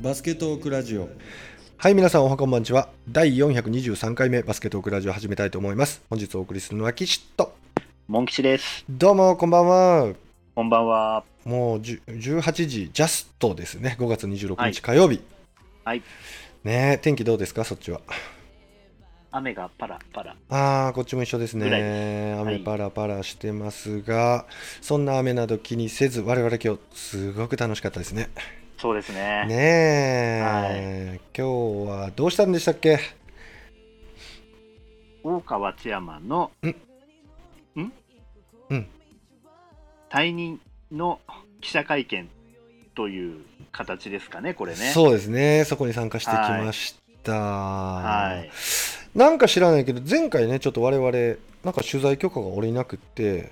バスケトークラジオはい、皆さんおはこんばんちは。第423回目バスケットークラジオを始めたいと思います。本日お送りするのは岸と。モン吉です。どうも、こんばんは。こんばんは。もう10 18時ジャストですね。5月26はい日火曜日。はい。ねえ、天気どうですか、そっちは。雨がパラパラ。ああ、こっちも一緒ですね。雨パラパラしてますが、そんな雨など気にせず、我々今日すごく楽しかったですね。そうですね。ねえ、今日はどうしたんでしたっけ？大川千山の、んん？うん退任の記者会見という形ですかね、これね。そうですね、そこに参加してきました。はい。なんか知らないけど、前回ね、ちょっと我々、なんか取材許可が下りなくって、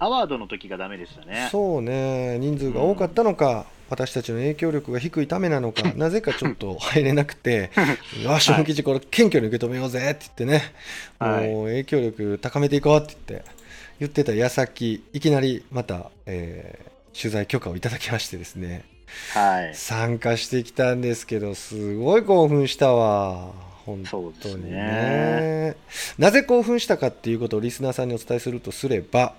アワードの時がダメでしたね。そうね、人数が多かったのか、私たちの影響力が低いためなのか、なぜかちょっと入れなくて、よし、本吉、これ、謙虚に受け止めようぜって言ってね、はいもう影響力高めていこうって言って、言ってた矢先、いきなりまた、えー取材許可をいただきましてですね、はい。参加してきたんですけど、すごい興奮したわ。本当にねね。なぜ興奮したかっていうことをリスナーさんにお伝えするとすれば、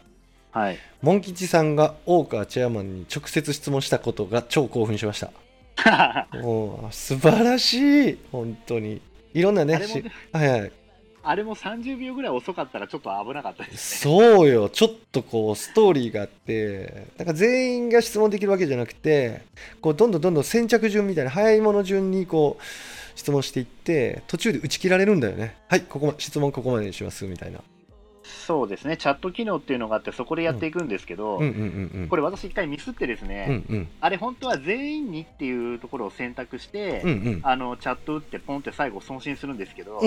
はい。モン吉さんが大川チェアマンに直接質問したことが超興奮しました。もう素晴らしい、本当に。いろんなね、あれもしはいはい、あれも30秒ぐらい遅かったらちょっと危なかったですね。そうよ、ちょっとこうストーリーがあって、なんか全員が質問できるわけじゃなくて、こうどんどんどんどん先着順みたいな、早いもの順にこう質問していって、途中で打ち切られるんだよね。はい、ここま質問ここまでにしますみたいな。そうですね。チャット機能っていうのがあって、そこでやっていくんですけど。これ私一回ミスってですね、うんうんあれ本当は全員にっていうところを選択して、うんうんあのチャット打ってポンって最後送信するんですけど、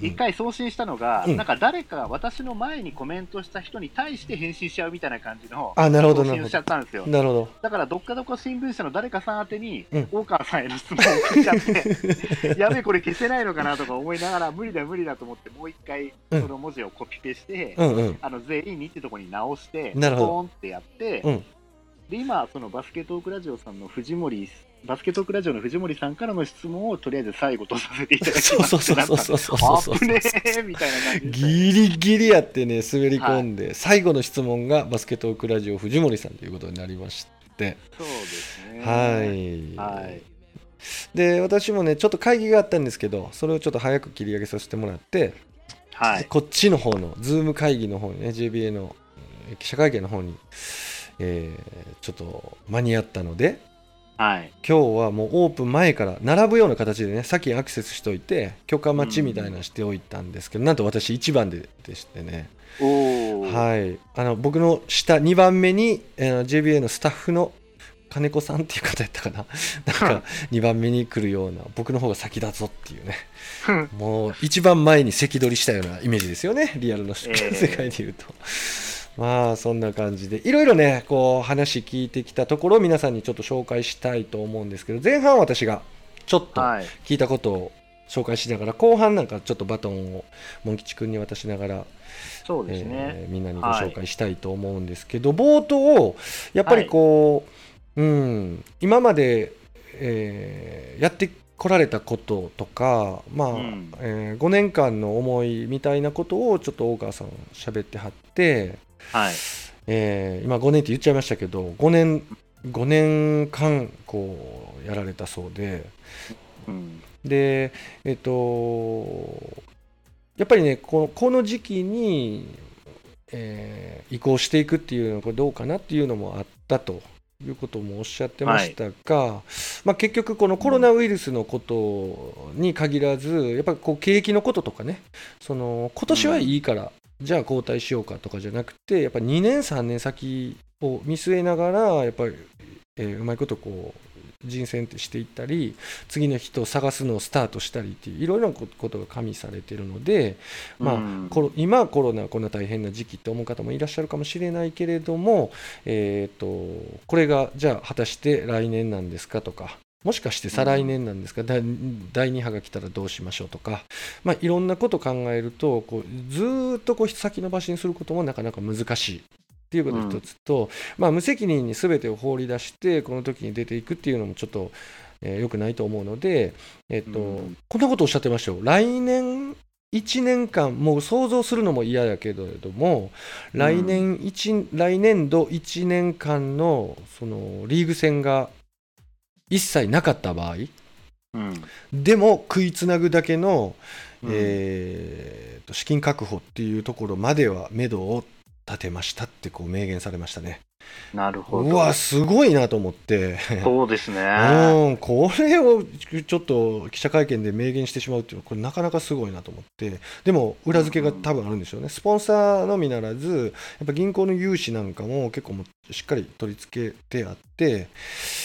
一回送信したのが、うんなんか誰か私の前にコメントした人に対して返信しちゃうみたいな感じのあ、なるほど送信をしちゃ。ったんですよ。なるほど。だからどっかどこ新聞社の誰かさん宛てに、うん大川さんへの質問を送っちゃって、やべえ、これ消せないのかなとか思いながら、無理だ無理だと思って、もう一回うんその文字をコピペして、うんうん。あの全員にってとこに直して、なるほどポーンってやって、うんで今、そのバスケットークラジオさんの藤森、バスケットークラジオの藤森さんからの質問をとりあえず最後とさせていただきそうますそうそうそうそうそうそうあぶねえみたいな感じギリギリやってね、滑り込んで、最後の質問がバスケットークラジオ藤森さんということになりまして。そうですね。はい。はい。で私もねちょっと会議があったんですけどそれをちょっと早く切り上げさせてもらって、はい。こっちの方のズーム会議の方にね JBA のえー記者会見の方に、えーちょっと間に合ったのではい。今日はもうオープン前から並ぶような形でね先にアクセスしといて許可待ちみたいなのしておいたんですけど、なんと私1番ででしてね、おお。はい、あの僕の下2番目に、えー JBA のスタッフの金子さんっていう方やったかな。なんか2番目に来るような僕の方が先だぞっていうね。もう一番前に席取りしたようなイメージですよね。リアルの世ええ界でいうと。まあそんな感じで。いろいろねこう話聞いてきたところを皆さんにちょっと紹介したいと思うんですけど前半は私がちょっとはい。聞いたことを紹介しながら後半なんかちょっとバトンをモン吉君に渡しながらそうですね。えーみんなにご紹介したいと思うんですけど、冒頭やっぱりこう、うん、今まで、えーやってこられたこととか、まあうんえ5年間の思いみたいなことをちょっと大川さん喋ってはって、はい。えー今5年って言っちゃいましたけど5年 ,5 年間こうやられたそうで。うん。でえっとやっぱりねこのこの時期に、えー移行していくっていうのはこれどうかなっていうのもあったということもおっしゃってましたが、まあ、結局このコロナウイルスのことに限らず、やっぱりこう景気のこととかねその今年はいいから、じゃあ交代しようかとかじゃなくてやっぱ2年3年先を見据えながらやっぱり、えーうまいことこう人選ってしていったり次の人を探すのをスタートしたりっていういろいろなことが加味されているので、まあうん。今コロナこんな大変な時期って思う方もいらっしゃるかもしれないけれども、えー、とこれがじゃあ果たして来年なんですかとかもしかして再来年なんですか、第第2波が来たらどうしましょうとか、まあ、いろんなことを考えるとこうずーっとこう先延ばしにすることもなかなか難しいっていうこと一つと、まあ、無責任に全てを放り出してこの時に出ていくっていうのもちょっとえー良くないと思うので、えっとうん。こんなことおっしゃってましたよ。来年1年間もう想像するのも嫌やけれども来年一来年度1年間のそのリーグ戦が一切なかった場合うん。でも食いつなぐだけの、うん。えーと資金確保っていうところまでは目処を立てましたってこう明言されましたね。なるほど。うわすごいなと思って。そうですね。うん、これをちょっと記者会見で明言してしまうっていうのは、これなかなかすごいなと思って、でも裏付けが多分あるんでしょうね、スポンサーのみならず、やっぱ銀行の融資なんかも結構もうしっかり取り付けてあって、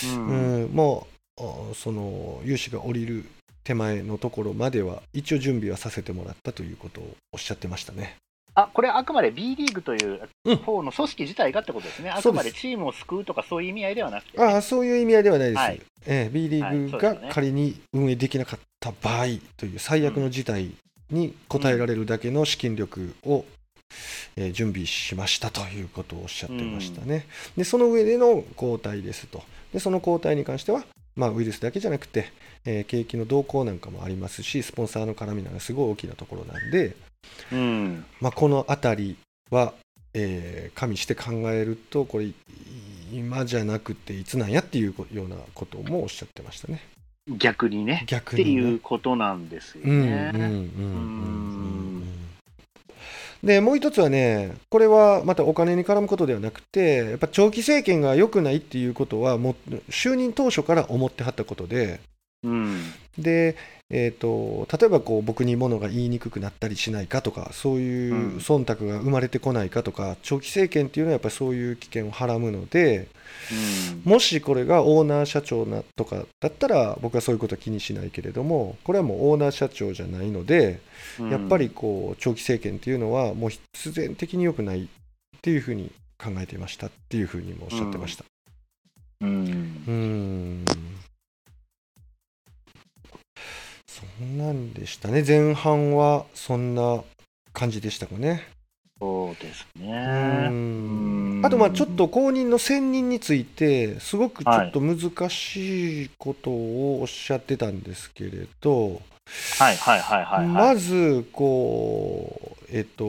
うんうん、もうあその融資が下りる手前のところまでは、一応準備はさせてもらったということをおっしゃってましたね。あこれ、あくまで B リーグといううん。方の組織自体がってことですね、うです。くまでチームを救うとか、そういう意味合いではなくて、ああそういう意味合いではないです、はい。ええ B リーグが仮に運営できなかった場合という最悪の事態に応えられるだけの資金力を、えー準備しましたということをおっしゃってましたね。でその上での交代ですと。でその交代に関しては、まあ、ウイルスだけじゃなくて、えー景気の動向なんかもありますしスポンサーの絡みなんかすごい大きなところなんで、うん、まあ、この辺りは、えー加味して考えるとこれい今じゃなくていつなんやっていうようなこともおっしゃってましたね。逆にね、って逆に、ね、いうことなんですよね。でもう一つはね、これはまたお金に絡むことではなくて、やっぱ長期政権が良くないっていうことは、もう就任当初から思ってはったことで、うん。で、えー、と例えばこう僕にものが言いにくくなったりしないかとか、そういううん。忖度が生まれてこないかとか、長期政権っていうのはやっぱりそういう危険をはらむので、もしこれがオーナー社長なとかだったら、僕はそういうことは気にしないけれども、これはもうオーナー社長じゃないので、うん。やっぱりこう長期政権っていうのは、もう必然的に良くないっていうふうに考えていましたっていうふうにもおっしゃってました。うん。うーんなんでしたね、前半はそんな感じでしたかね。そうですね。んあと、まあちょっと後任の選任について、すごくちょっと難しいことをおっしゃってたんですけれど、はいはいはいはい、はい。まず、こう、えっと、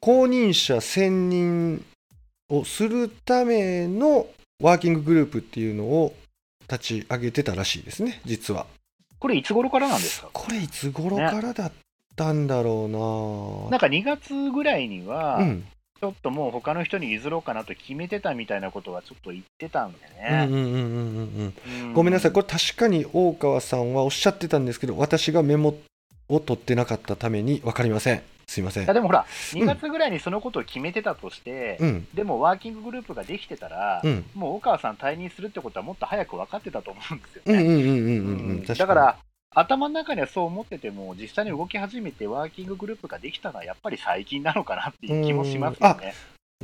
公認者選任をするためのワーキンググループっていうのを立ち上げてたらしいですね、実は。これいつ頃からなんですか？これいつ頃からだったんだろうな。なんか2月ぐらいには、うん、ちょっともう他の人に譲ろうかなと決めてたみたいなことはちょっと言ってたんでね。ごめんなさい、これ確かに大川さんはおっしゃってたんですけど、私がメモを取ってなかったために分かりません。すいません。いやでもほら、2月ぐらいにそのことを決めてたとして、うん、でもワーキンググループができてたら、うん、もう大川さん退任するってことはもっと早く分かってたと思うんですようん、うん、ね。うん、うん、うんうん確だから、頭の中にはそう思ってても、実際に動き始めてワーキンググループができたのはやっぱり最近なのかなっていう気もしますよね。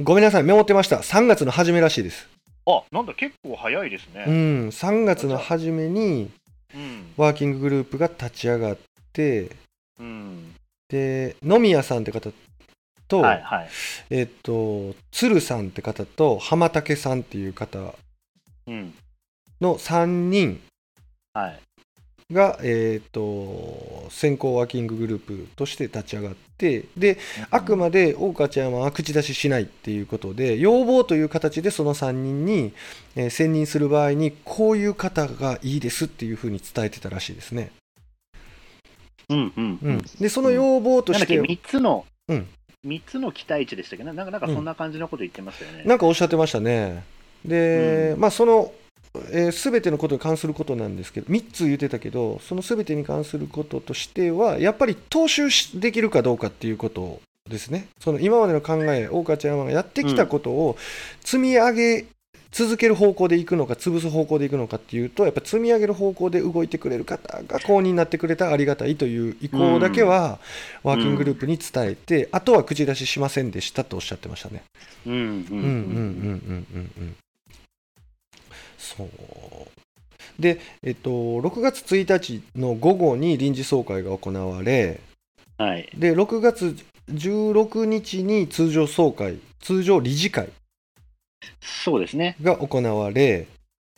ごめんなさい、メモってました。3月の初めらしいです。あなんだ、結構早いですね。うん、3月の初めにうん。ワーキンググループが立ち上がって、うん。で、野宮さんって方と、はいはい。えっと、鶴さんって方と、浜竹さんっていう方うん。の3人はい。が、えっと、先行ワーキンググループとして立ち上がって、で、あくまで大川ちゃんは口出ししないっていうことで、要望という形でその3人に、えー選任する場合に、こういう方がいいですっていうふうに伝えてたらしいですね。うんうんうん、で、その要望として、3つの、うん3つの期待値でしたっけど、なんかなんかそんな感じのこと言ってましたよね。なんかおっしゃってましたね。で、うまあ、その、えー、全てのことに関することなんですけど、3つ言ってたけど、その全てに関することとしては、やっぱり踏襲しできるかどうかっていうことですね。その今までの考え、大川ちゃんがやってきたことを積み上げ続ける方向でいくのか潰す方向でいくのかっていうとやっぱ積み上げる方向で動いてくれる方が公認になってくれたらありがたいという意向だけはワーキンググループに伝えて、うん、あとは口出ししませんでしたとおっしゃってましたね。そう。で、えっと、6月1日の午後に臨時総会が行われ、はい、で6月16日に通常総会通常理事会そうですね。が行われ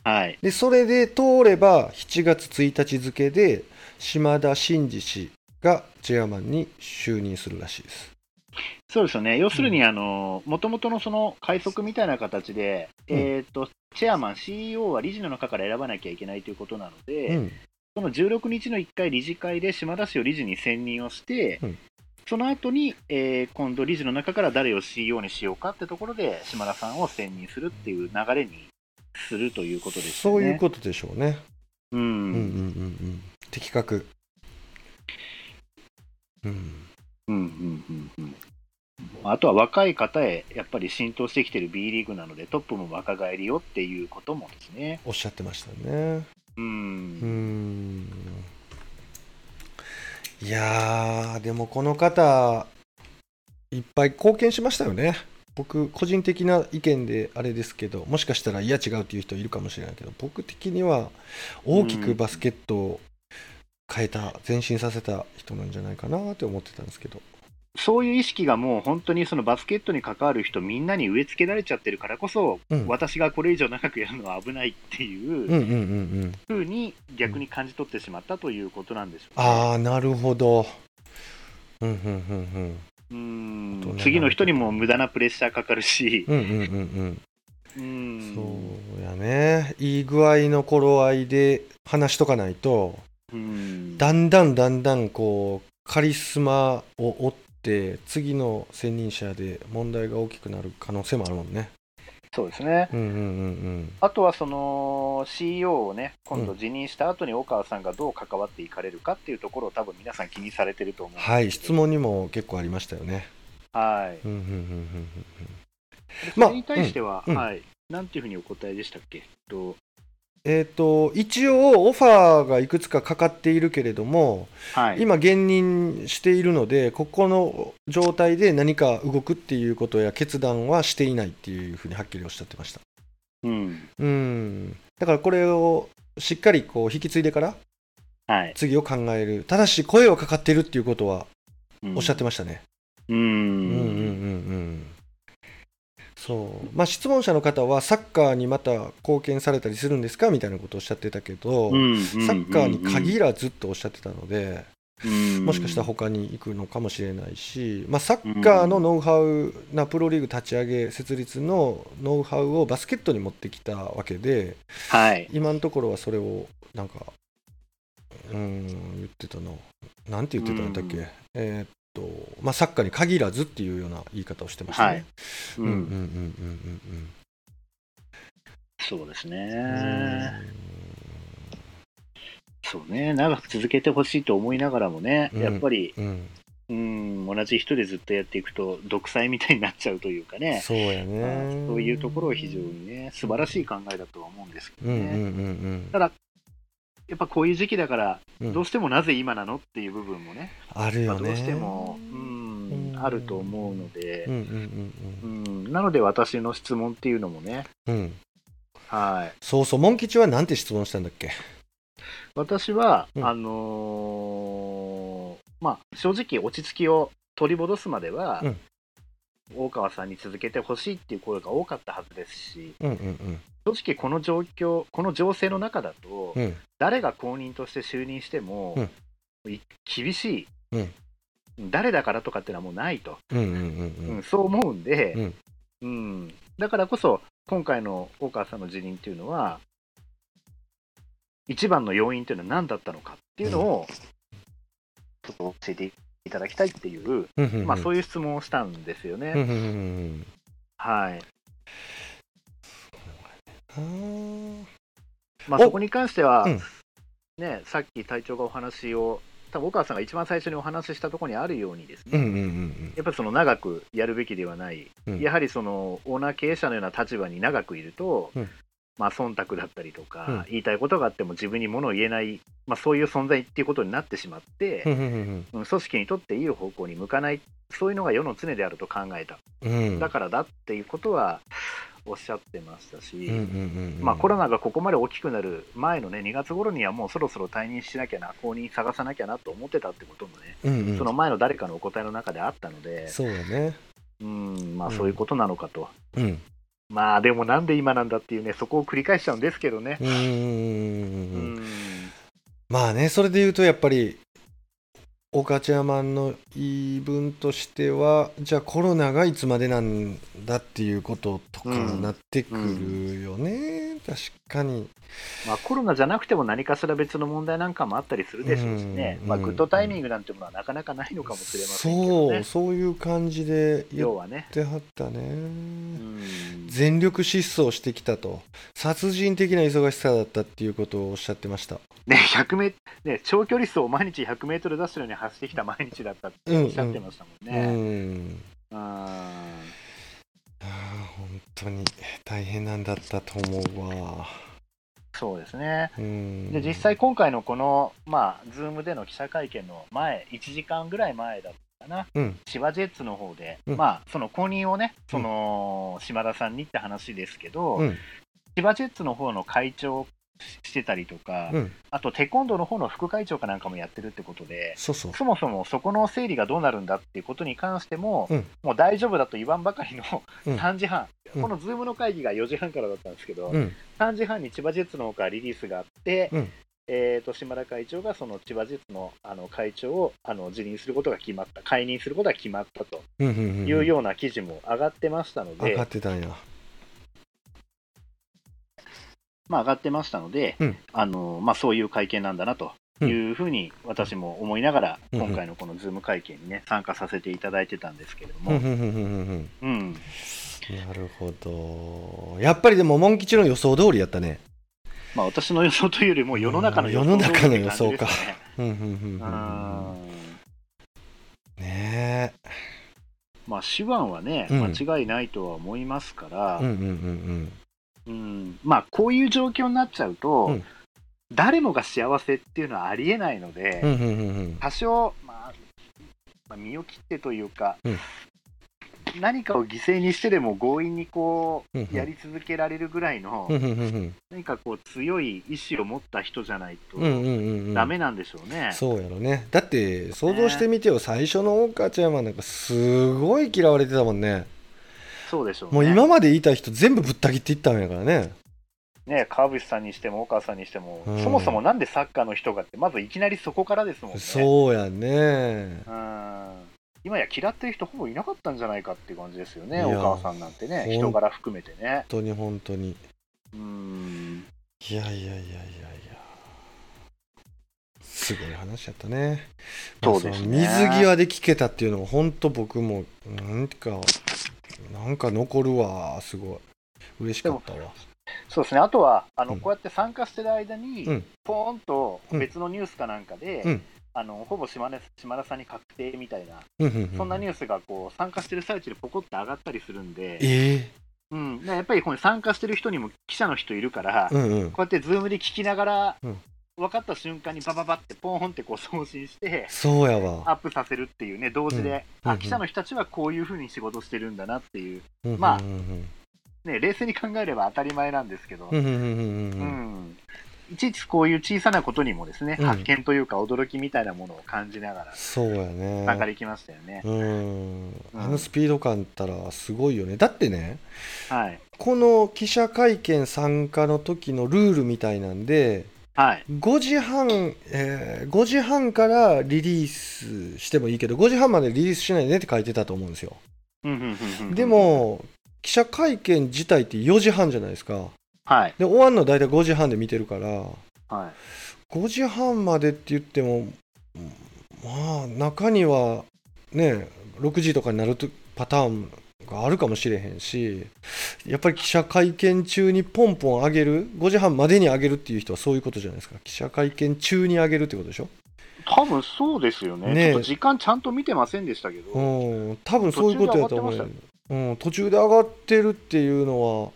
はい。でそれで通れば7月1日付で島田真二氏がチェアマンに就任するらしいです。そうですよね。要するに、あの、もともとのその快速みたいな形で、うんえっ、と、チェアマン、CEO は理事の中から選ばなきゃいけないということなので、うんその16日の1回理事会で島田氏を理事に選任をして、うんその後に、えー今度理事の中から誰を CEO にしようかってところで島田さんを選任するっていう流れにするということですね。そういうことでしょうね。うんうんうんうんうん。的確。うん。うんうんうんうんあとは若い方へやっぱり浸透してきてる B リーグなのでトップも若返りよっていうこともですね。おっしゃってましたね。う。んーん。いやー、でもこの方、いっぱい貢献しましたよね。僕、個人的な意見であれですけど、もしかしたら、いや違うっていう人いるかもしれないけど、僕的には大きくバスケットを変えた、前進させた人なんじゃないかなって思ってたんですけど。そういう意識がもう本当にそのバスケットに関わる人みんなに植え付けられちゃってるからこそ、うん私がこれ以上長くやるのは危ないってうんいう。ふうに逆に感じ取ってしまったということなんでしょうね。あー、なるほど。うんうんうんうん次の人にも無駄なプレッシャーかかるし、うん。うんうんうんうん。うーんそうやね。いい具合の頃合いで話しとかないと、うーんだんだんだんだんこう、カリスマを追って、次の専任者で問題が大きくなる可能性もあるもんね。そうですね。うんうんうんあとはその CEO をね、今度辞任した後に大川さんがどう関わっていかれるかっていうところを多分皆さん気にされてると思うはい、質。問にも結構ありましたよね。はい。うんうんうんうんそれに対しては、うんうんはい。なんていうふうにお答えでしたっけ？とえっ、と、一応オファーがいくつかかかっているけれども、はい。今現任しているので、ここの状態で何か動くっていうことや決断はしていないっていうふうにはっきりおっしゃってました。うん。うん。だからこれをしっかりこう引き継いでからはい。次を考える。ただし声はかかってるっていうことはおっしゃってまましたね。うん。うんうんうんうん。そう。まあ質問者の方はサッカーにまた貢献されたりするんですかみたいなことをおっしゃってたけど、うんサッカーに限らずっとおっしゃってたので、うん。もしかしたら他に行くのかもしれないし、まあ、サッカーのノウハウなプロリーグ立ち上げ設立のノウハウをバスケットに持ってきたわけではい。今のところはそれをなんかうん言ってたな。なんて言ってたんだっけ、うん。えーっとまあサッカーに限らずっていうような言い方をしてましたね、そうですね。そうね。長く続けてほしいと思いながらもね、うん。やっぱり、うん。うん、同じ人でずっとやっていくと、独裁みたいになっちゃうというかね。そうやあねそういうところは非常にね、素晴らしい考えだとは思うんですけどね。ただ、やっぱこういう時期だから、うん。どうしてもなぜ今なのっていう部分もね、あるよね。まあどうしても、うん、うんあると思うので。なので私の質問っていうのもね、うん。はい。そうそうモン吉はなんて質問したんだっけ？私は、うん。あのーまあ、正直落ち着きを取り戻すまでは、うん大川さんに続けてほしいっていう声が多かったはずですし、うんうん正直この状況、この情勢の中だと、うん。うん誰が後任として就任しても、い厳しい、うん。誰だからとかっていうのはもうないと、うんうんうんうん。そう思うんで、うん。うん。だからこそ、今回の大川さんの辞任っていうのは、一番の要因っていうのは何だったのかっていうのを、ちょっと教えていただきたいっていう、まあ、そういう質問をしたんですよね。はい。まあ、お。そこに関しては、うん。ね、さっき隊長がお話を、多分大川さんが一番最初にお話ししたところにあるようにですね、やっぱりその長くやるべきではない、うん。やはりそのオーナー経営者のような立場に長くいると、うんまあ忖度だったりとか、うん。言いたいことがあっても自分にものを言えない、まあ、そういう存在っていうことになってしまってうん、組織にとっていい方向に向かない、そういうのが世の常であると考えた、うん。だからだっていうことはおっしゃってましたし。コロナがここまで大きくなる前のね2月頃にはもうそろそろ退任しなきゃな、後任探さなきゃなと思ってたってこともね、うんうん。その前の誰かのお答えの中であったので、そうやね。うんまあ、うん。そういうことなのかと、うんまあでもなんで今なんだっていうね、そこを繰り返しちゃうんですけどね。うーん。うん。まあねそれで言うとやっぱり岡茶マンの言い分としてはじゃあコロナがいつまでなんだっていうこととかうんなってくるよね、確かにまあコロナじゃなくても何かしら別の問題なんかもあったりするでしょうしね。うんまあグッドタイミングなんてものはなかなかないのかもしれませんけどねそう。そういう感じで言っ要はね。てはったね、うん。全力疾走してきたと殺人的な忙しさだったっていうことをおっしゃってましたね、100メね、長距離走を毎日100メートルダッシュのように走ってきた毎日だったっておっしゃってましたもんうね。んうん。あー本当に大変なんだったと思うわ。そうですね。うん。で、実際今回のこの、まあ、 Zoom での記者会見の前、1時間ぐらい前だったかな。うん。千葉ジェッツの方で、うん。まあ、その公認をね、その、島田さんにって話ですけど、うん。千葉ジェッツの方の会長をしてたりとか、うん。あとテコンドーの方の副会長かなんかもやってるってことで、そもそもそこの整理がどうなるんだっていうことに関しても、うん。もう大丈夫だと言わんばかりのうん。3時半、うん。この Zoom の会議が4時半からだったんですけど、うん。3時半に千葉ジェッツの方からリリースがあって、うん。えー、と島田会長がその千葉ジェッツのあの会長をあの辞任することが決まった、解任することが決まったというような記事も上がってましたので、上がってたんやまあ、上がってましたので、うん。あのまあ、そういう会見なんだなというふうに私も思いながら、うん。今回のこのズーム会見にね、参加させていただいてたんですけれども、うんうんうんうんうんうん、なるほど。やっぱりでもモン吉の予想通りやったね。まあ、私の予想というよりも世の中の予想うん世の中の予想か。ね。うんうんうんうんううん。んねまあ、手腕はね、うん。間違いないとは思いますから、えうんうんうんうん。まあ、こういう状況になっちゃうと、うん。誰もが幸せっていうのはありえないので、うんうんうんうん。多少、まあまあ、身を切ってというか、うん。何かを犠牲にしてでも強引にこうやり続けられるぐらいの、何かこう強い意志を持った人じゃないとダメなんでしょうね。そうやろね。だって想像してみてよ、最初の大ちゃんはなんかすごい嫌われてたもんねそうでしょうね。もう今までいた人全部ぶった切っていったんやからね。ね、川淵さんにしても、岡さんにしても、うん。そもそもなんでサッカーの人がって、まずいきなりそこからですもんね。そうやね。うん。今や嫌ってる人ほぼいなかったんじゃないかっていう感じですよね、お母さんなんてね、人柄含めてね。本。当に本当に。うん、いやいやいやいやいや。すごい話やったね。そうですね。水際で聞けたっていうのが本当僕もなんかなんか残るわ。すごい。嬉しかったわ。そうですね、あとはあの、うん。こうやって参加してる間に、うん。ポーンとうん。別のニュースかなんかで、うん。あのほぼ島根島田さんに確定みたいな、うんうんうん。そんなニュースがこう参加してる最中でポコって上がったりするんで、えうん、でやっぱりこの参加してる人にも記者の人いるから、えうんうん。こうやってズームで聞きながら、うん分かった瞬間にバババってポーンってこう送信して、そうやわ。アップさせるっていうね、同時で、あ、うんうん記者の人たちはこういうふうに仕事してるんだなっていう、うんまあうんうんね、冷静に考えれば当たり前なんですけど、いちいちこういう小さなことにもですね、うん発見というか驚きみたいなものを感じながらそうやね。参加できましたよね。うんあのスピード感ったらすごいよね。だってねはい。この記者会見参加の時のルールみたいなんではい。5時半、えー5時半からリリースしてもいいけど5時半までリリースしないでねって書いてたと思うんですよで、も記者会見自体って4時半じゃないですかはい。で終わるの大体5時半で見てるからはい。5時半までって言ってもまあ中にはね6時とかになるとパターンがあるかもしれへんしやっぱり記者会見中にポンポン上げる5時半までに上げるっていう人はそういうことじゃないですか。記者会見中に上げるってことでしょ？多分そうですよね。ねえ。ちょっと時間ちゃんと見てませんでしたけど、うん。多分そういうことやと思ううん、途中で上がってるっていうのは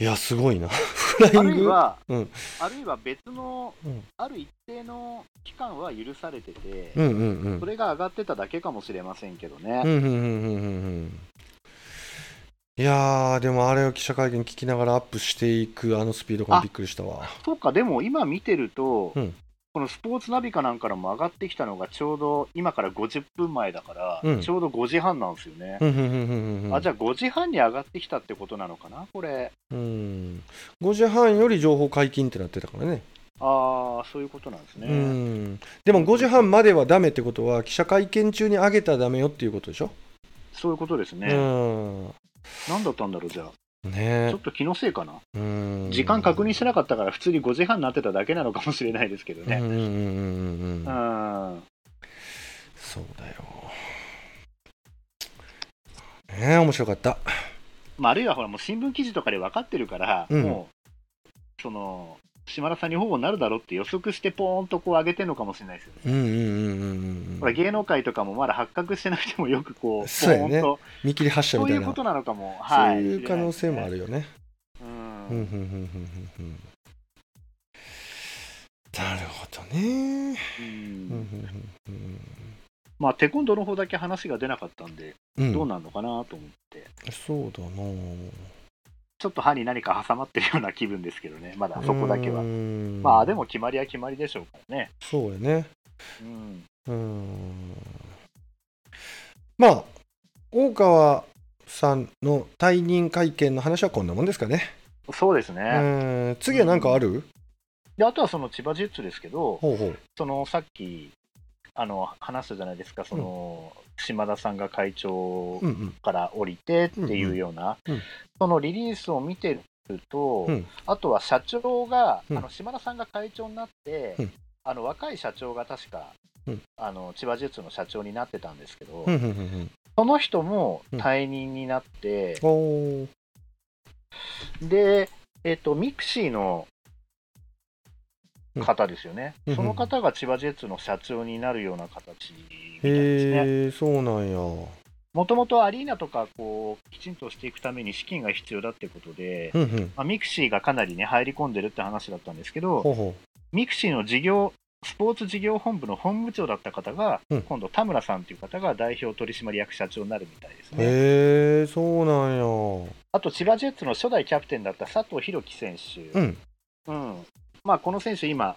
いやすごいな。フライあング？るいは、うん。あるいは別の、うん。ある一定の期間は許されてて、うんうんうん。それが上がってただけかもしれませんけどね。うんうんうんうんうんうん。いやーでもあれを記者会見聞きながらアップしていくあのスピード感あびっくりしたわ。そうか、でも今見てると、うんこのスポーツナビかなんかのも上がってきたのがちょうど今から50分前だから、うんちょうど5時半なんですよね。うんうんうんうんうんあじゃあ5時半に上がってきたってことなのかな、これ。うん5時半より情報解禁ってなってたからね、ああ、そういうことなんですね。うんでも5時半まではダメってことは記者会見中に上げたらダメよっていうことでしょ、そういうことですね。うん何だったんだろう、じゃあ。ねちょっと気のせいかな。うん時間確認してなかったから、普通に5時半になってただけなのかもしれないですけどね。うん。そうだよねえ面白かったまあ、あるいはほら、もう新聞記事とかで分かってるから、うんもう、その、島田さんに保護になるだろうって予測してポーンとこう上げてるのかもしれないですよね。うんうんうんうん芸能界とかもまだ発覚してなくてもよくこう、ポーンと、見切り発車みたいうなそういことなのかも、そうはい、いう可能性もあるよね。ううんうんん。うんうんうんうんなるほどね。うんうんうんうんまあ、テコンドーの方だけ話が出なかったんで、うんどうなんのかなと思って、そうだな。ちょっと歯に何か挟まってるような気分ですけどね、まだそこだけは。ままあ、でも決まりは決まりでしょうからね。そうやね。うん。うんまあ大川さんの退任会見の話はこんなもんですかね。そうですね。うん次は何かある、で、あとはその千葉ジェッツですけど、ほうほう。そのさっき、あの、話したじゃないですか、その、島田さんが会長から降りてっていうような、そのリリースを見てると、うん。あとは社長が、うん。あの島田さんが会長になって、うん。あの若い社長が確か、うん。あの千葉ジェッツの社長になってたんですけど、その人もうん。退任になって、で、えっと、 mixi の方ですよね、うんその方が千葉ジェッツの社長になるような形みたいですね。そうなんや。もともとアリーナとかこうきちんとしていくために資金が必要だってことで、うんうん。まあ、 mixi がかなりね入り込んでるって話だったんですけど、ほうほ mixi の事業スポーツ事業本部の本部長だった方が、うん今度、田村さんという方が代表取締役社長になるみたいですう。ね。へえそうなんや。あと、千葉ジェッツの初代キャプテンだった佐藤博紀選手、うん。うんまあ、この選手、今、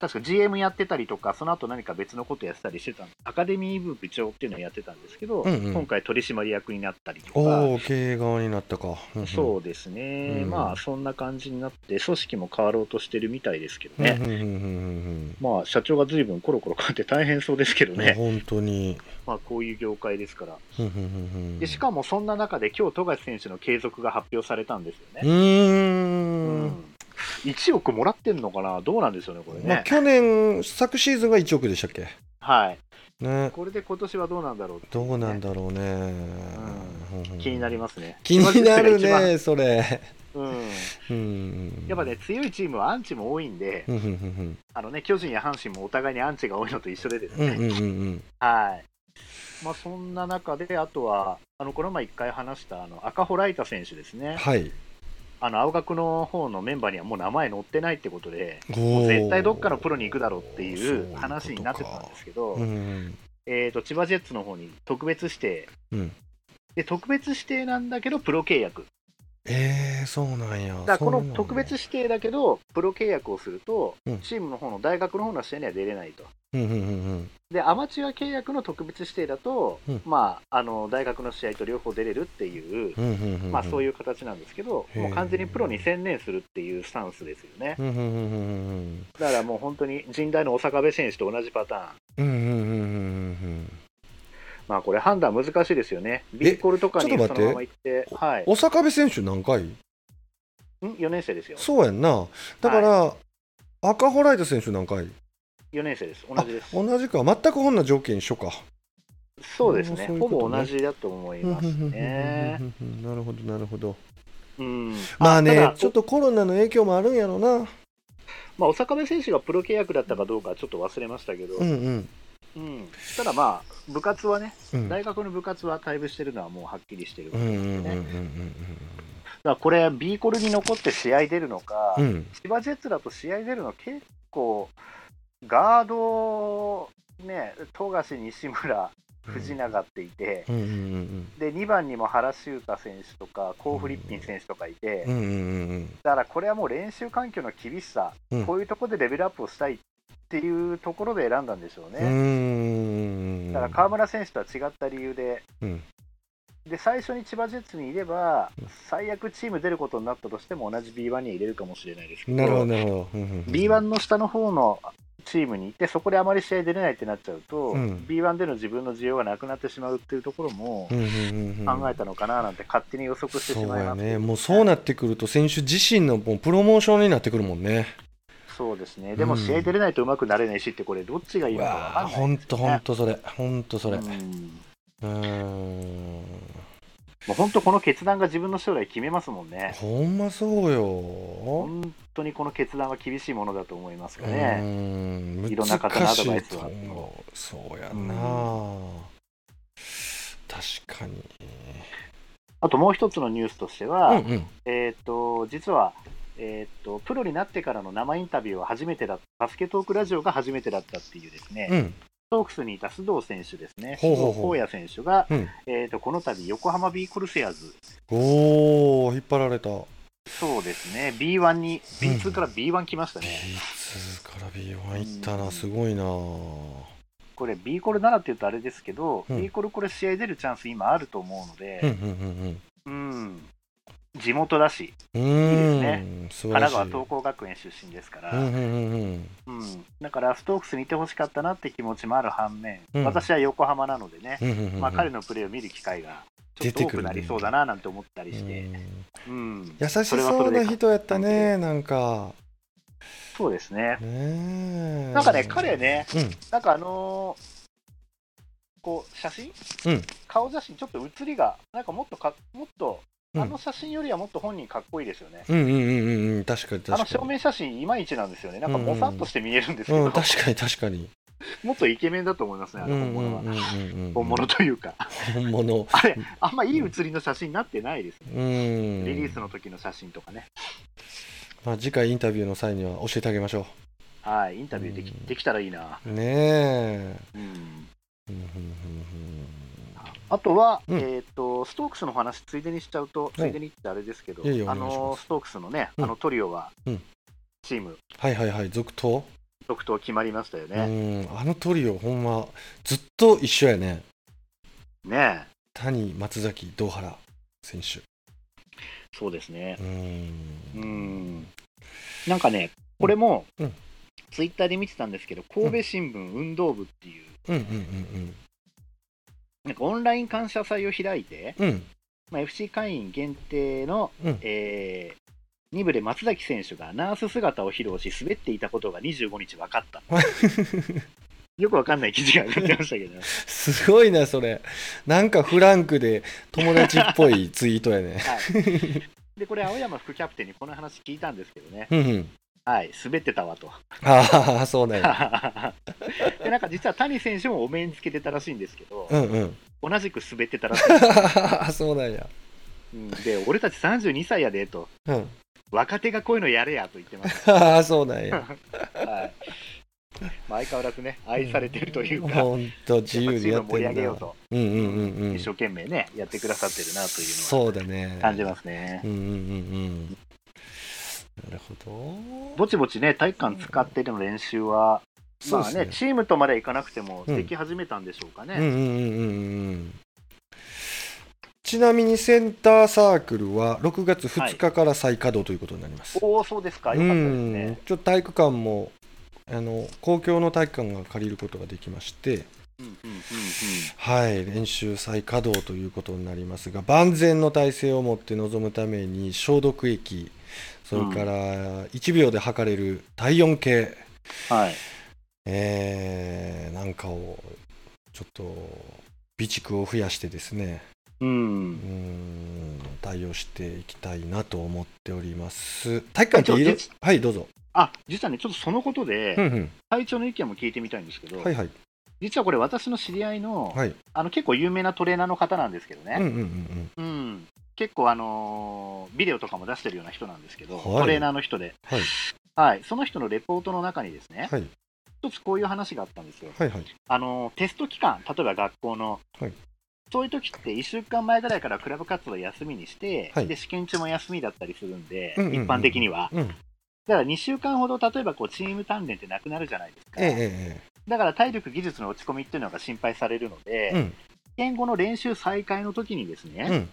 確か GM やってたりとか、その後何か別のことやってたりしてたアカデミー部部長っていうのをやってたんですけど、うんうん今回、取締役になったりとか。おお経営側になったか。うんうんそうですね、うんまあそんな感じになって、組織も変わろうとしてるみたいですけどね、うんうんうんうんうんまあ社長がずいぶんコロコロ変わって大変そうですけどうん。ね、本当に。まあこういう業界ですから、うんうんうんうんでしかもそんな中で、今日富樫選手の継続が発表されたんですようね。ーん。1億もらってんのかな、どうなんでしょうね、これね。まあ去年昨シーズンが1億でしたっけ？はい、ね。これで今年はどうなんだろうっていどうなんねだろうね。うん気になりますね。気になるね、それ。うんうん。やっぱね、強いチームはアンチも多いんで、うんあのね、巨人や阪神もお互いにアンチが多いのと一緒でですね、うんうんうんうんはい。まあ、そんな中で、あとは、あのこの前一回話したあの赤穂ライタ選手ですね、はい。あの青学の方のメンバーにはもう名前載ってないってことで、ももう絶対どっかのプロに行くだろうっていう話になってたんですけど、うんうんえー、と千葉ジェッツの方に特別指定、うん。で特別指定なんだけど、プロ契約、えー、そうなんや。だこの特別指定だけど、プロ契約をすると、うん。チームの方の大学の方の試合には出れないと。で、アマチュア契約の特別指定だと、うんまあ、あの大学の試合と両方出れるっていう。まあ、そういいう形なんですけど、もう完全にプロに専念するっていうスタンスですよね。だからもう本当に神代の小坂部選手と同じパターン。まあこれ判断難しいですよね。ビーコルとかにそちょっと待ってのまま行って、はい。小坂部選手何回？ん ?4 年生ですよ。そうやんな。だから、赤ホライト選手何回？4年生です。同じです。同じか。全くこんな条件一緒か。そうですね。ねぼ同じだと思いますね。なるほど、なるほど。うん。まあねちょっとコロナの影響もあるんやろな。まあ、小坂部選手がプロ契約だったかどうかはちょっと忘れましたけど、うんうん。うん、ただまあ、部活はね、うん大学の部活は退部してるのはもうはっきりしてるわうんけですよね。うんだからこれ、ビーコルに残って試合出るのか、うんうん。千葉ジェッツだと試合出るの結構、ガード、ね、富樫、西村、藤永っていて、うんうんうんで2番にも原修太選手とか、コー・フリッピン選手とかいて、うんうんうんうん。だからこれはもう練習環境の厳しさ、うん。こういうところでレベルアップをしたいっっていうところで選んだんでしょうね。ん。だから川村選手とは違った理由で、うん。で最初に千葉ジェッツにいればうん、最悪チーム出ることになったとしても、同じ B1 には入れるかもしれないですけど、なるほど、なるほど。うんうんうん。B1 の下の方のチームにいて、そこであまり試合出れないってなっちゃうと、うん。B1 での自分の需要がなくなってしまうっていうところも考えたのかななんて勝手に予測してしまいます、やね、もうそうなってくると、選手自身のもうプロモーションになってくるもんね。そうですね、でもうん試合出れないとうまくなれないしって、これ、どっちがいいのか分かんないね。ほんと、ほんとそれ、ほんとそれ。うん。もう本当、この決断が自分の将来決めますもんね。ほんまそうよ。本当にこの決断は厳しいものだと思いますかうね。いろんな方のアドバイスはそうやな、確かに。あともう一つのニュースとしてうは、んうん。えっ、と、実は、えっ、と、プロになってからの生インタビューは初めてだバスケトークラジオが初めてだったっていうですね、うん。ストークスにいた須藤選手ですね、ほうほうほう。野選手が、うん。えー、とこの度横浜ビーコルセアーズ、おー、引っ張られた。そうですね、B1 に、B2 から B1 来ましたね。B2 から B1 いったな、すごいな。これ、B コル7って言うとあれですけど、うん。B コルこれ試合出るチャンス今あると思うのうんで、うん。うん、地元だし。いいです素晴らしい。神奈川東光学園出身ですから、だからストークスにいてほしかったなって気持ちもある反面、うん。私は横浜なのでね。まあ、彼のプレーを見る機会がちょっと多くなりそうだななんて思ったりして、うん。うん、優しそうな人やったね、なんか。そうですね。ねえ。なんかね、彼ね、うん。なんかあのーこう、写真、うん。顔写真、ちょっと写りが、なんかもっとか、もっと、うんあの写真よりはもっと本人かっこいいですよね。うんうんうんうんうん、確かにあの確かに。正面写真いまいちなんですよね。なんかもさっとして見えるんですけど、うん、確かに確かに。もっとイケメンだと思いますね、あうんの本物は。うんうんうんうん。本物というか、本物。あれ、あんまいい写りの写真になってないですね。うん。リリースの時の写真とかね。まあ、次回インタビューの際には教えてあげましょはい、インタビューでき,、うんできたらいいな。う。ねえ。うんうんうんあとは、うんえっ、と、ストークスの話、ついでにしちゃうと、ついでにってあれですけど、いえいえあのストークスのね、うんあのトリオは、うんチーム、はいはいはい、続投？続投決まりましたようね。ん、あのトリオ、ほんま、ずっと一緒やね。ねえ谷、松崎、堂原選手。そうですねう。。うんん。なんかね、これも、うんツイッターで見てたんですけど、神戸新聞運動部っていう、うんうんなんかオンライン感謝祭を開いて、うん。まあ、FC 会員限定の、うんえー、2部で松崎選手がナース姿を披露し、滑っていたことが25日分かった。よくわかんない記事が上がってましたけどね。すごいな、それ。なんかフランクで友達っぽいツイートやね。はい、で、これ、青山副キャプテンにこの話聞いたんですけどね、うんうん。はい、滑ってたわと。ああ、そうなんや。で、なんか実は谷選手もお面つけてたらしいんですけど、うんうん。同じく滑ってたらしいんです、そうなんや。うんで、俺たち32歳やでと、うん。若手がこういうのやれやと言ってまし ああ、そうなんや。た。はいまあ、相変わらずね、愛されてるというか、ほんと自由にやってチームを盛り上。げようと、うんうんうんうん。一生懸命ね、やってくださってるなというのそうだねは。感じますねう。んうんうんうん。なるほど。ぼちぼちね、体育館使ってでの練習は、まあね、ねチームとまではいかなくても、うんでき始めたんでしょうかね。うんうんうんうんうん。ちなみにセンターサークルは6月2日から再稼働ということになります。おお、そうですか、ようかったですんね。ちょっと体育館もあの公共の体育館が借りることができまして、うんうんうんうんはい、練習再稼働ということになりますが、万全の体制を持って臨むために消毒液、それから1秒で測れる体温計、はい。えーなんかをちょっと備蓄を増やしてですね、う。うんん対応していきたいなと思っております。体育館ってはい、どうぞ。あ、実はね、ちょっとそのことで、うんうん隊長の意見も聞いてみたいんですけど、はいはい。実はこれ、私の知り合いの、はい。あの結構有名なトレーナーの方なんですけどね、うんうんうんうん結構、あのービデオとかも出してるような人なんですけど、はい。トレーナーの人で、はい。はい、その人のレポートの中にですね、はい。一つこういう話があったんですよ。はいはい。あのテスト期間、例えば学校の、はい。そういう時って1週間前ぐらいからクラブ活動休みにして、はい。で試験中も休みだったりするんで、うんうんうん一般的には。うん。だから2週間ほど、例えばこうチーム鍛錬ってなくなるじゃないですか。ええだから体力、技術の落ち込みっていうのが心配されるので、ええうん。試験後の練習再開の時にですうね、ん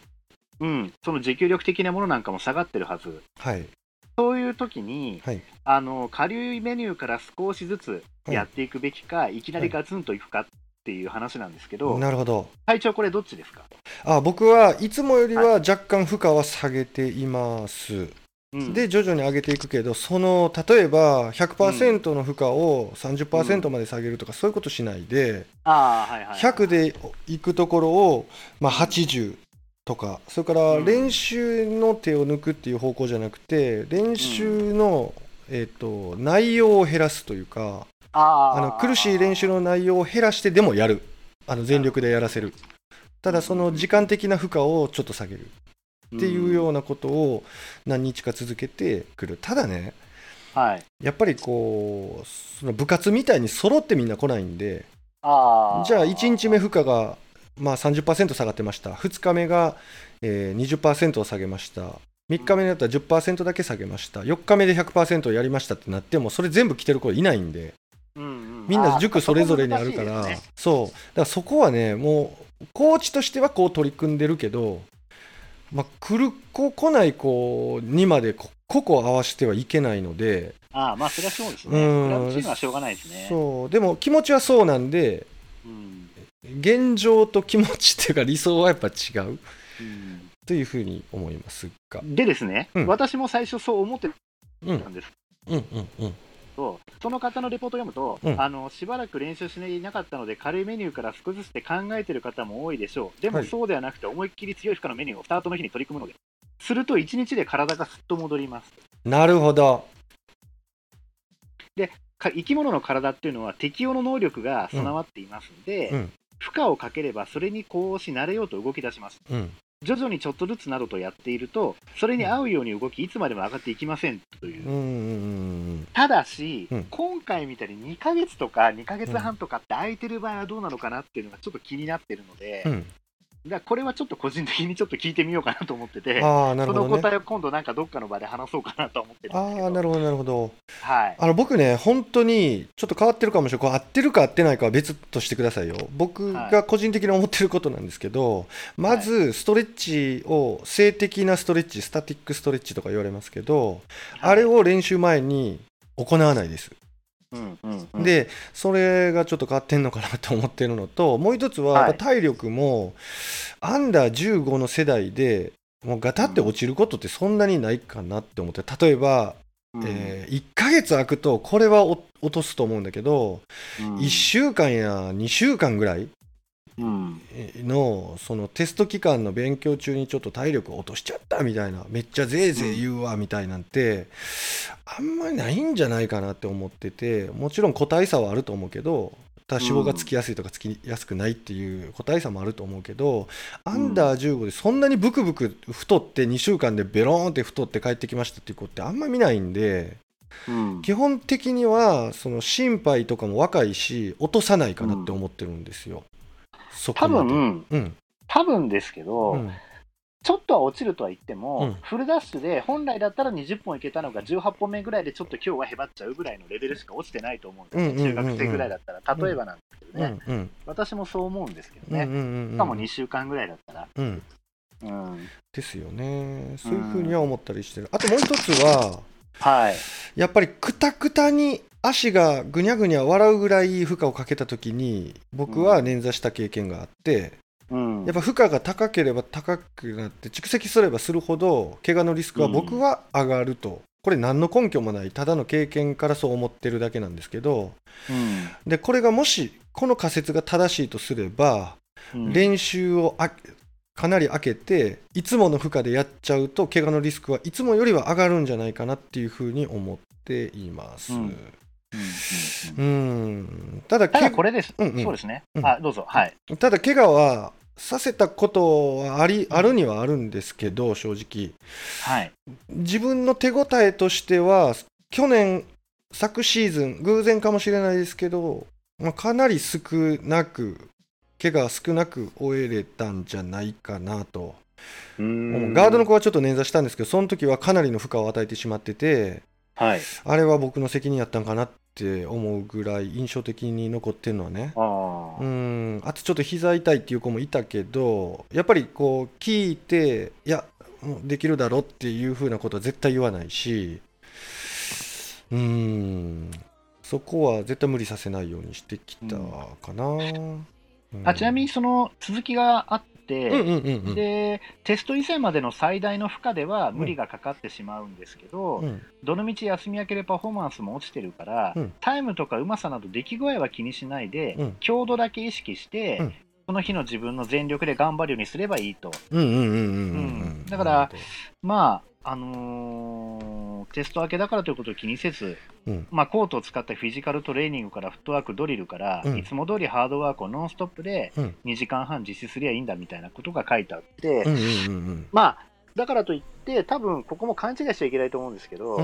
うん、その持久力的なものなんかも下がってるはず。はい。そういう時に、はい。あの、下流メニューから少しずつやっていくべきか、い、きなりガツンといくかっていう話なんですけど、なるほど。体調これどっちですか？あ僕はいつもよりは若干負荷は下げています、うん。で徐々に上げていくけどその例えば100%の負荷を30%まで下げるとか、そういうことしないでああ、はいはいはい。100でいくところを、まあ、80とかそれからうん。練習の手を抜くっていう方向じゃなくて練習の、えっと内容を減らすというかああの苦しい練習の内容を減らしてでもやる。あの全力でやらせる。ただその時間的な負荷をちょっと下げる。っていうようなことを何日か続けてくる。ただねうんはい。やっぱりこうその部活みたいに揃ってみんな来ないんで。じゃあ1日目負荷がまあ30%下がってました。2日目が、えー20%を下げました。3日目だったら10%だけ下げました。4日目で100%やりましたってなってもそれ全部来てる子いないんで。みんな塾それぞれにあるから、そう。だからそこはねもうコーチとしてはこう取り組んでるけど、まあ、来る子来ない子にまでこ個々合わせてはいけないので。ああ、まあ、それはそうですうね。ん。クラブチームはしょうがないですね。そう。でも気持ちはそうなんでうん。現状と気持ちっていうか理想はやっぱ違う？うん。というふうに思いますが。でですね、うん。私も最初そう思ってうんたんです。うん。うんうんけど、その方のレポートを読むと、うん。あの、しばらく練習していなかったので、軽いメニューから少しずつ考えてる方も多いでしょう。でもはい。そうではなくて、思いっきり強い負荷のメニューをスタートの日に取り組むので、すると1日で体がすっと戻ります。なるほど。か生き物の体っていうのは適応の能力が備わっていますので、うん負荷をかければそれにこうし慣れようと動き出します。うん徐々にちょっとずつなどとやっていると、それに合うように動き、いつまでも上がっていきませんという。うただし、うん今回みたいに2ヶ月とか2ヶ月半とかって空いてる場合はどうなのかなっていうのがちょっと気になってるので、うんうんだこれはちょっと個人的にちょっと聞いてみようかなと思ってて、ああなるそほどね。の答えを今度なんかどっかの場で話そうかなと思ってる。ああなるほどなるほど。はい。あの僕ね本当にちょっと変わってるかもしれない合ってるか合ってないかは別としてくださいよ僕が個人的に思ってることなんですけど、まずストレッチを静的なストレッチスタティックストレッチとか言われますけど、あれを練習前に行わないです。でそれがちょっと変わってんのかなと思ってるのと もう一つは体力もアンダー15の世代でもうガタって落ちることってそんなにないかなって思って例えば、うん。え1ヶ月空くとこれはお落とすと思うんだけど、うん。1週間や2週間ぐらいうんのそのテスト期間の勉強中にちょっと体力を落としちゃったみたいなめっちゃぜいぜい言うわみたいなんて、あんまりないんじゃないかなって思っててもちろん個体差はあると思うけど多脂肪がつきやすいとかつきやすくないっていう個体差もあると思うけど、アンダー15でそんなにブクブク太って2週間でベローンって太って帰ってきましたっていう子ってあんま見ないんでうん基本的にはその心肺とかも若いし落とさないかなって思ってるんですよ。そこ多分、うん。多分ですけど、うん。ちょっとは落ちるとは言っても、うん。フルダッシュで本来だったら20本いけたのが18本目ぐらいでちょっと今日はへばっちゃうぐらいのレベルしか落ちてないと思うんですね、うんうんうんうん。中学生ぐらいだったら、例えばなんですけどね、うんうん。私もそう思うんですけどね、うんうんうんしかも2週間ぐらいだったら、うん。うん、ですよね。そういうふうには思ったりしてる。あともう一つははい、やっぱりくたくたに足がぐにゃぐにゃ笑うぐらい負荷をかけた時に僕は捻挫した経験があって、うん、やっぱ負荷が高ければ高くなって蓄積すればするほど怪我のリスクは僕は上がると、これ何の根拠もないただの経験からそう思ってるだけなんですけどうん。でこれがもしこの仮説が正しいとすればうん。練習をあかなり空けていつもの負荷でやっちゃうと怪我のリスクはいつもよりは上がるんじゃないかなっていうふうに思っています。うん。ただただけこれです、うんうん。そうですね、うん。あどうぞ、はい、ただ怪我はさせたことはありあるにはあるんですけど正直。はい、自分の手応えとしては去年昨シーズン偶然かもしれないですけど、まあ、かなり少なく怪我少なく終えれたんじゃないかなとうんガードの子はちょっと捻挫したんですけどその時はかなりの負荷を与えてしまっててはい。あれは僕の責任やったんかなって思うぐらい印象的に残ってるのはね。ああ。うんあとちょっと膝痛いっていう子もいたけどやっぱりこう聞いていやできるだろっていうふうなことは絶対言わないしうんそこは絶対無理させないようにしてきたかな、うんあちなみにその続きがあって、うんうんうんうん。でテスト以前までの最大の負荷では無理がかかってしまうんですけど、うん。どのみち休み明けでパフォーマンスも落ちてるから、うん。タイムとかうまさなど出来具合は気にしないで、うん。強度だけ意識して、うん。その日の自分の全力で頑張るようにすればいいと。だからまあ、あのーテスト明けだからということを気にせず、うん。まあ、コートを使ったフィジカルトレーニングからフットワーク、ドリルから、うん。いつも通りハードワークをノンストップでうん。2時間半実施すりゃいいんだみたいなことが書いてあって、うんうんうんまあ、だからといって、多分ここも勘違いしちゃいけないと思うんですけど、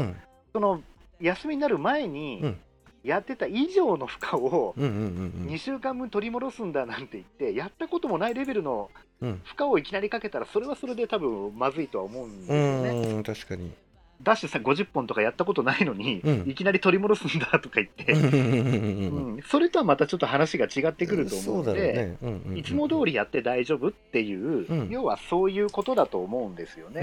その休みになる前にうん。やってた以上の負荷をうんうんうん2週間分取り戻すんだなんて言って、やったこともないレベルのうん。負荷をいきなりかけたら、それはそれで多分まずいとは思うんですうよね。確かにダッシュさ50本とかやったことないのに、うん。いきなり取り戻すんだとか言って、それとはまたちょっと話が違ってくると思うので、いつも通りやって大丈夫っていう、うん。要はそういうことだと思うんですよね。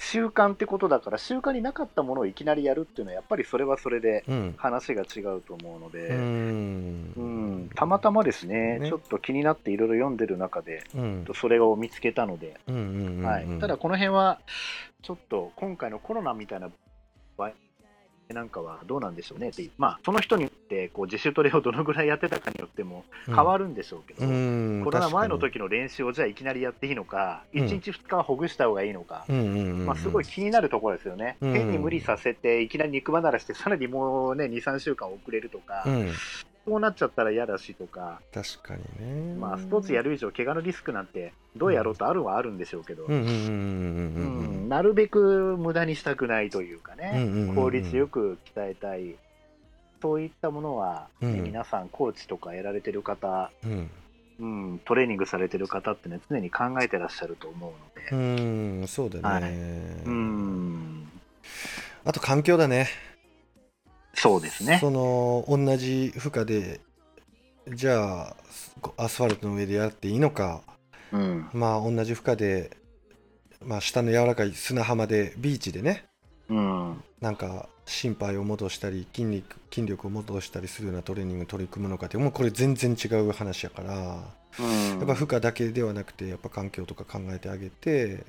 習慣ってことだから、習慣になかったものをいきなりやるっていうのは、やっぱりそれはそれでうん。話が違うと思うので、ううん。んたまたまですねね。ちょっと気になっていろいろ読んでる中で、うん。それを見つけたので、ただこの辺は、ちょっと今回のコロナみたいな場合なんかはどうなんでしょうねってまあ、その人によってこう自主トレをどのぐらいやってたかによっても変わるんでしょうけど、うんコロナ前の確時の練習をじゃあいきなりやっていいのか、うん1日2日はほぐした方がいいのか。うんまあ、すごい気になるところですよね、うん変に無理させて、いきなり肉離れして、さらにもうね、2、3週間遅れるとか、うんそうなっちゃったら嫌だしとか、確かにね。まあ、スポーツやる以上、怪我のリスクなんて、どうやろうとあるはあるんでしょうけど、なるべく無駄にしたくないというかね、効率よく鍛えたい、そういったものは、ねうん。皆さん、コーチとかやられてる方、うん。うん、トレーニングされてる方ってね、常に考えてらっしゃると思ううので、んそうだはい。ねうん、あと環境だねそうですね。その同じ負荷でじゃあアスファルトの上でやっていいのか。うん。まあ同じ負荷でまあ下の柔らかい砂浜でビーチでね。うん。なんか心肺を戻したり筋肉筋力を戻したりするようなトレーニング取り組むのかってもうこれ全然違う話やから。やうん。っぱ負荷だけではなくてやっぱ環境とか考えてあげて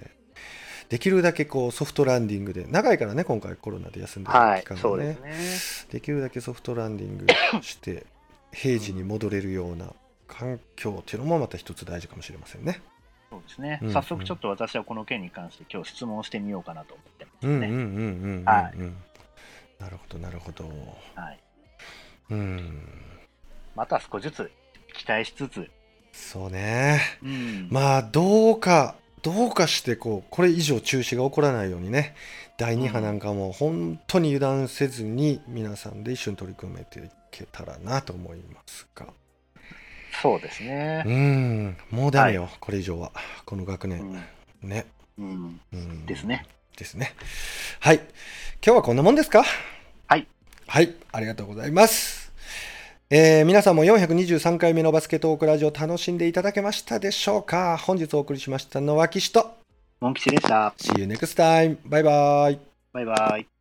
できるだけこうソフトランディングで長いからね今回コロナで休んでるはい期間、がねですね。できるだけソフトランディングして平時に戻れるような環境っていうのもまた一つ大事かもしれませんね。そうですね、うん早速ちょっと私はこの件に関して今日質問してみようかなと思ってますね。うんうんうんうんうんうん。はいなるほどなるほど。はい、うん。また少しずつ期待しつつ、そうね。うんまあどうかどうかしてこうこれ以上中止が起こらないようにね。第2波なんかも本当に油断せずに皆さんで一緒に取り組めていけたらなと思いますが。そうですね。う。ん。もうダメよ、これ以上は。この学う年、ん。ね、うん。うん、ですね。ですね。はい。今日はこんなもんですか？はい。はい。ありがとうございますえー皆さんも423回目のバスケトークラジオ楽しんでいただけましたでしょうか？本日お送りしましたのは岸とモン吉でした。See you next time. バイバイ。バイバイ。